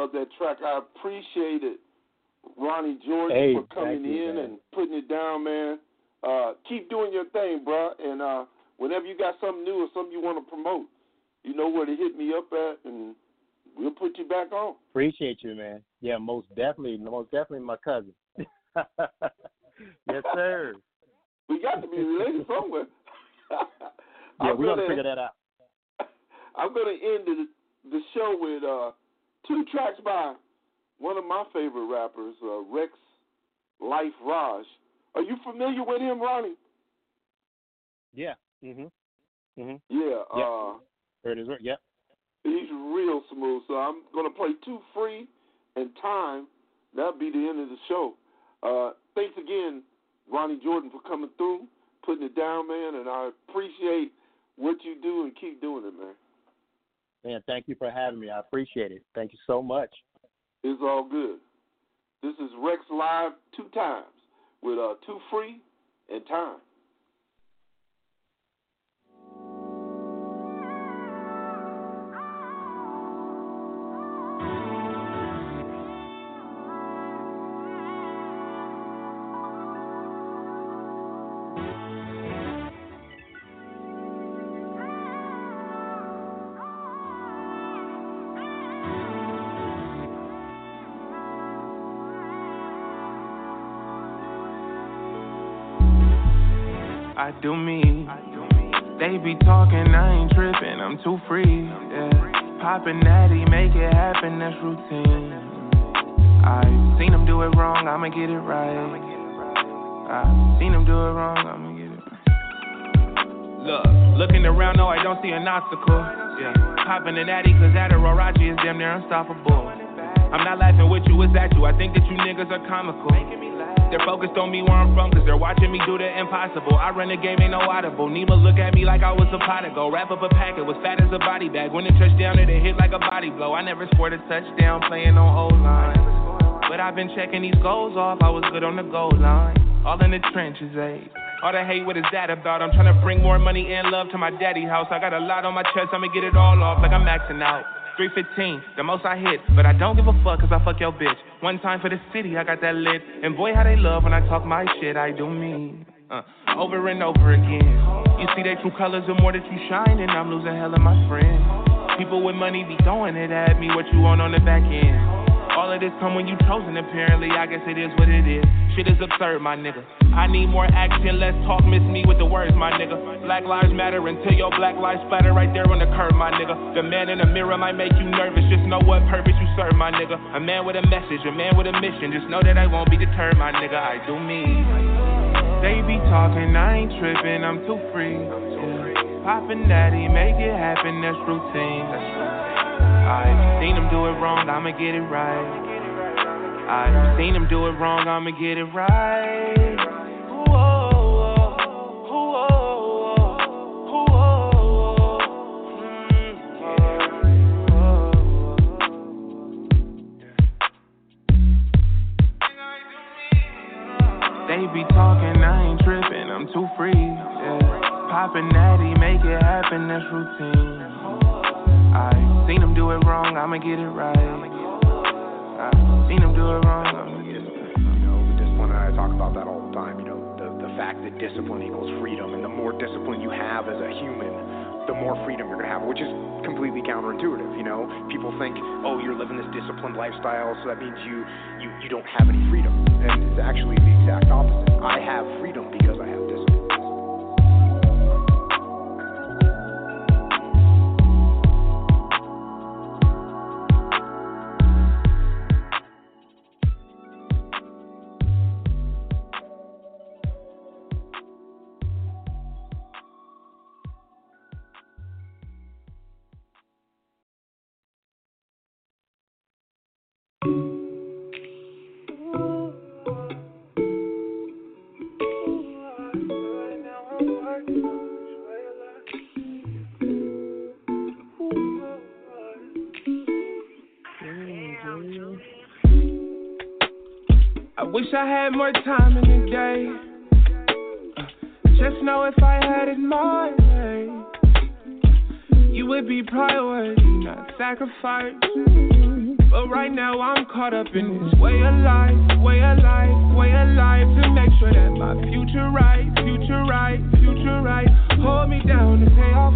Speaker 3: Love that track. I appreciate it, Ronny Jordan,
Speaker 4: hey,
Speaker 3: for coming
Speaker 4: you,
Speaker 3: in
Speaker 4: man.
Speaker 3: and putting it down, man. Uh, keep doing your thing, bro. And uh, whenever you got something new or something you want to promote, you know where to hit me up at, and we'll put you back on.
Speaker 4: Appreciate you, man. Yeah, most definitely, most definitely my cousin. yes, sir.
Speaker 3: We got to be related somewhere.
Speaker 4: yeah, we're
Speaker 3: gonna,
Speaker 4: gonna figure that out.
Speaker 3: I'm gonna end the, the show with uh, two tracks by one of my favorite rappers, uh, Rexx Life Raj. Are you familiar with him, Ronny?
Speaker 4: Yeah. Mhm. Mhm.
Speaker 3: Yeah.
Speaker 4: Yep.
Speaker 3: Uh,
Speaker 4: Heard his word. Yep.
Speaker 3: he's real smooth. So I'm gonna play two free and time. That'll be the end of the show. Uh, thanks again, Ronny Jordan, for coming through, putting it down, man. And I appreciate what you do and keep doing it, man.
Speaker 4: Man, thank you for having me. I appreciate it. Thank you so much.
Speaker 3: It's all good. This is Rexx Life two times with uh, two free and time.
Speaker 8: Do me. They be talking, I ain't tripping, I'm too free. Yeah. Poppin' natty, make it happen, that's routine. I seen them do it wrong, I'ma get it right. I seen them do it wrong, I'ma get it right. Look, looking around, no, I don't see an obstacle. Yeah, popping the natty, cause Adderall Raji is damn near unstoppable. I'm not laughing with you, it's at you. I think that you niggas are comical. They're focused on me where I'm from, cause they're watching me do the impossible. I run the game, ain't no audible. Nima look at me like I was a pot to go. Wrap up a packet, was fat as a body bag. When it touchdown, it hit like a body blow. I never scored a touchdown playing on O line. But I've been checking these goals off, I was good on the goal line. All in the trenches, eh? All the hate, what is that about? I'm trying to bring more money and love to my daddy house. I got a lot on my chest, I'ma get it all off like I'm maxing out. 315, the most I hit, but I don't give a fuck cause I fuck your bitch. One time for the city, I got that lit. And boy, how they love when I talk my shit, I do me. Uh, over and over again. You see they true colors, the more that you shine, and I'm losing hell of my friends. People with money be throwing it at me, what you want on the back end. All of this come when you chosen, apparently. I guess it is what it is. Shit is absurd, my nigga. I need more action, less talk. Miss me with the words, my nigga. Black lives matter until your black lives splatter right there on the curb, my nigga. The man in the mirror might make you nervous. Just know what purpose you serve, my nigga. A man with a message, a man with a mission. Just know that I won't be deterred, my nigga. I do me. They be talking, I ain't tripping, I'm too free. Poppin' daddy, make it happen, that's routine. I've seen them do it wrong, I'ma get it right. I've seen them do it wrong, I'ma get it right. Mm-hmm. They be talking, I ain't tripping, I'm too free. Yeah. Poppin' natty, make it happen, that's routine. I seen them do it wrong, I'ma get it right. I seen them do it wrong.
Speaker 9: You know, the discipline, and I talk about that all the time. You know, the the fact that discipline equals freedom, and the more discipline you have as a human, the more freedom you're gonna have, which is completely counterintuitive. You know, people think, oh, you're living this disciplined lifestyle, so that means you you you don't have any freedom, and it's actually the exact opposite. I have freedom because I have
Speaker 8: had more time in the day. Just know if I had it my way, you would be priority, not sacrifice. But right now I'm caught up in this way of life, way of life, way of life to make sure that my future right, future right, future right. Hold me down and pay off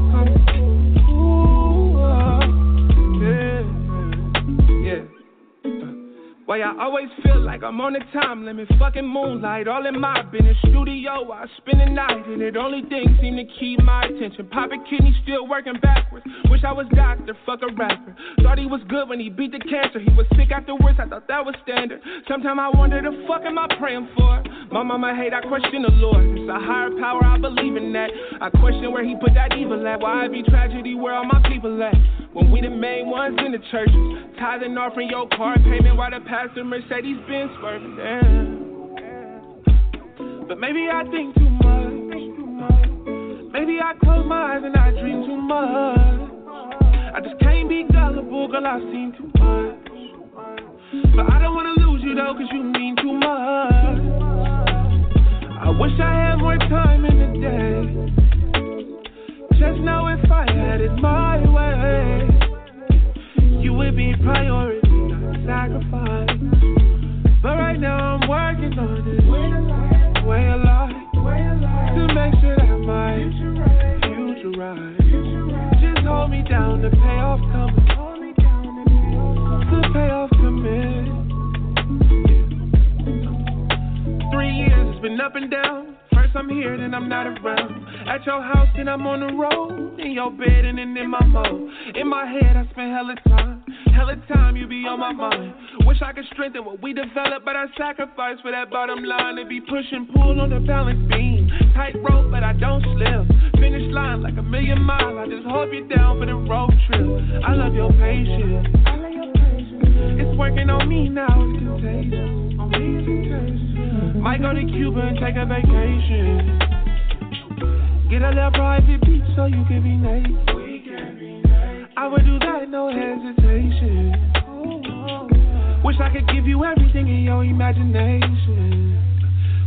Speaker 8: Why I always feel like I'm on a time limit, fucking moonlight, all in my business. Studio, I spend the night, and it only thing seem to keep my attention. Popping kidney, still working backwards. Wish I was doctor, fuck a rapper. Thought he was good when he beat the cancer. He was sick afterwards, I thought that was standard. Sometimes I wonder the fuck am I praying for? My mama hate, I question the Lord. It's a higher power, I believe in that. I question where he put that evil at. Why it be tragedy where all my people at? When we the main ones in the church, tithing offering your car payment while the pastor Mercedes Benz swerving down. But maybe I think too much. Maybe I close my eyes and I dream too much. I just can't be gullible, girl, I've seen too much. But I don't wanna lose you though, cause you mean too much. I wish I had more time in the day. Just know if I had it my way, you would be priority not sacrifice. But right now I'm working on it. Way of life. To make sure that my future right. Just hold me down, the payoff coming. The payoff coming. Three years, it's been up and down. I'm here, then I'm not around. At your house, then I'm on the road. In your bed, and then in my mode. In my head, I spend hella time. Hella time, you be on my mind. Wish I could strengthen what we developed, but I sacrifice for that bottom line. To be push and pull on the balance beam. Tight rope, but I don't slip. Finish line like a million miles. I just hope you're down for the road trip. I love your patience. It's working on me now. Might go to Cuba and take a vacation. Get a little private beach so you can be naked. I would do that, no hesitation. Wish I could give you everything in your imagination.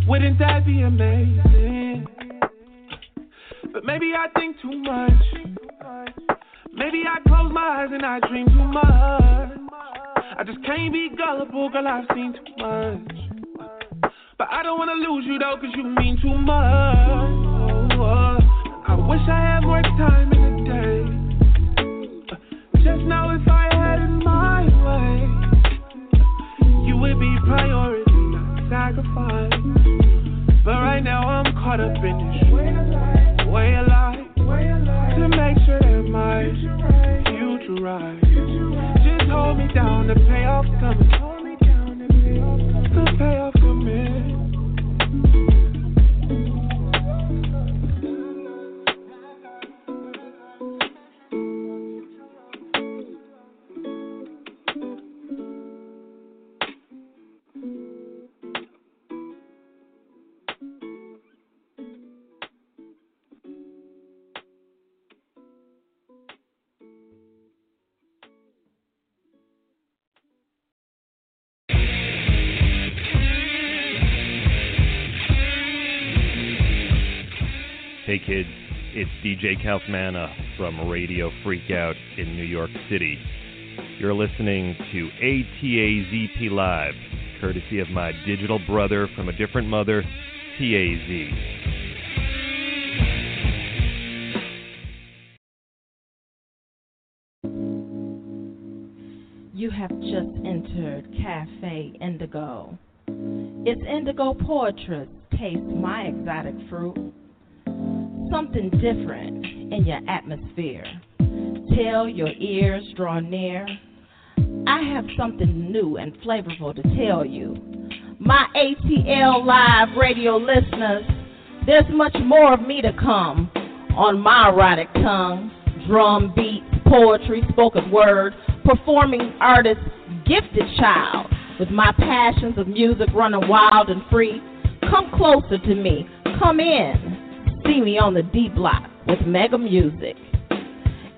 Speaker 8: Wouldn't that be amazing? But maybe I think too much. Maybe I close my eyes and I dream too much. I just can't be gullible, girl, I've seen too much. But I don't wanna lose you though, cause you mean too much. I wish I had more time in the day.
Speaker 10: It's DJ Kaufmana from Radio Freakout in New York City. You're listening to ATAZP Live, courtesy of my digital brother from a different mother, TAZ.
Speaker 11: You have just entered Cafe Indigo. It's indigo poetry. Taste my exotic fruit. Something different in your atmosphere. Tell your ears draw near. I have something new and flavorful to tell you. My ATL Live radio listeners, there's much more of me to come on my erotic tongue. Drum beats, poetry, spoken word, performing artist, gifted child, with my passions of music running wild and free. Come closer to me. Come in. See me on the D block with Mega Music.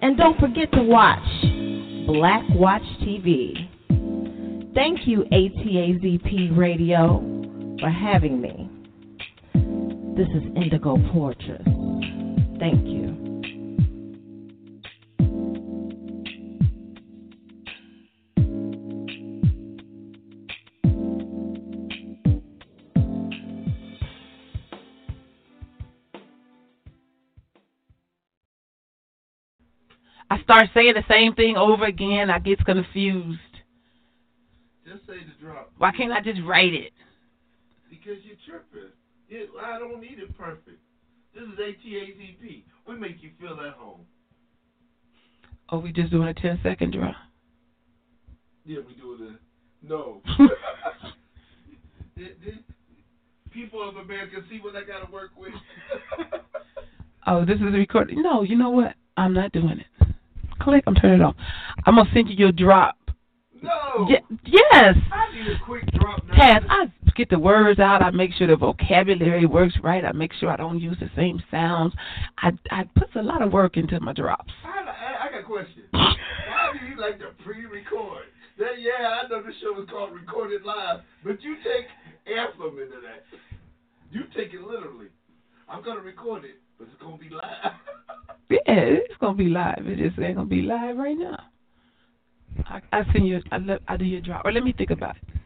Speaker 11: And don't forget to watch Black Watch TV. Thank you, ATAZP Radio, for having me. This is Indigo Poetry. Thank you.
Speaker 12: Start saying the same thing over again. I get confused.
Speaker 13: Just say the drop.
Speaker 12: Why can't I just write it?
Speaker 13: Because you're tripping. It, I don't need it perfect. This is ATAZP. We make you feel at home.
Speaker 12: Oh, we just doing a 10 second drop.
Speaker 13: Yeah, we do it. No. Did- did People of America see what I got to work with.
Speaker 12: Oh, this is a recording. No, you know what? I'm not doing it. Click. I'm turning it off. I'm gonna send you your drop.
Speaker 13: no.
Speaker 12: Ye- yes.
Speaker 13: I need a quick drop now.
Speaker 12: Taz, I get the words out. I make sure the vocabulary works right. I make sure I don't use the same sounds. I I put a lot of work into my drops.
Speaker 13: I, got a question. Why do you like to pre-record? That, yeah, I know the show is called Recorded Live, but you take airflow into that. You take it literally. I'm gonna record it, but it's gonna be live.
Speaker 12: Yeah, it's gonna be live. It just ain't gonna be live right now. I I send you. I let I do your drop. Or let me think about it.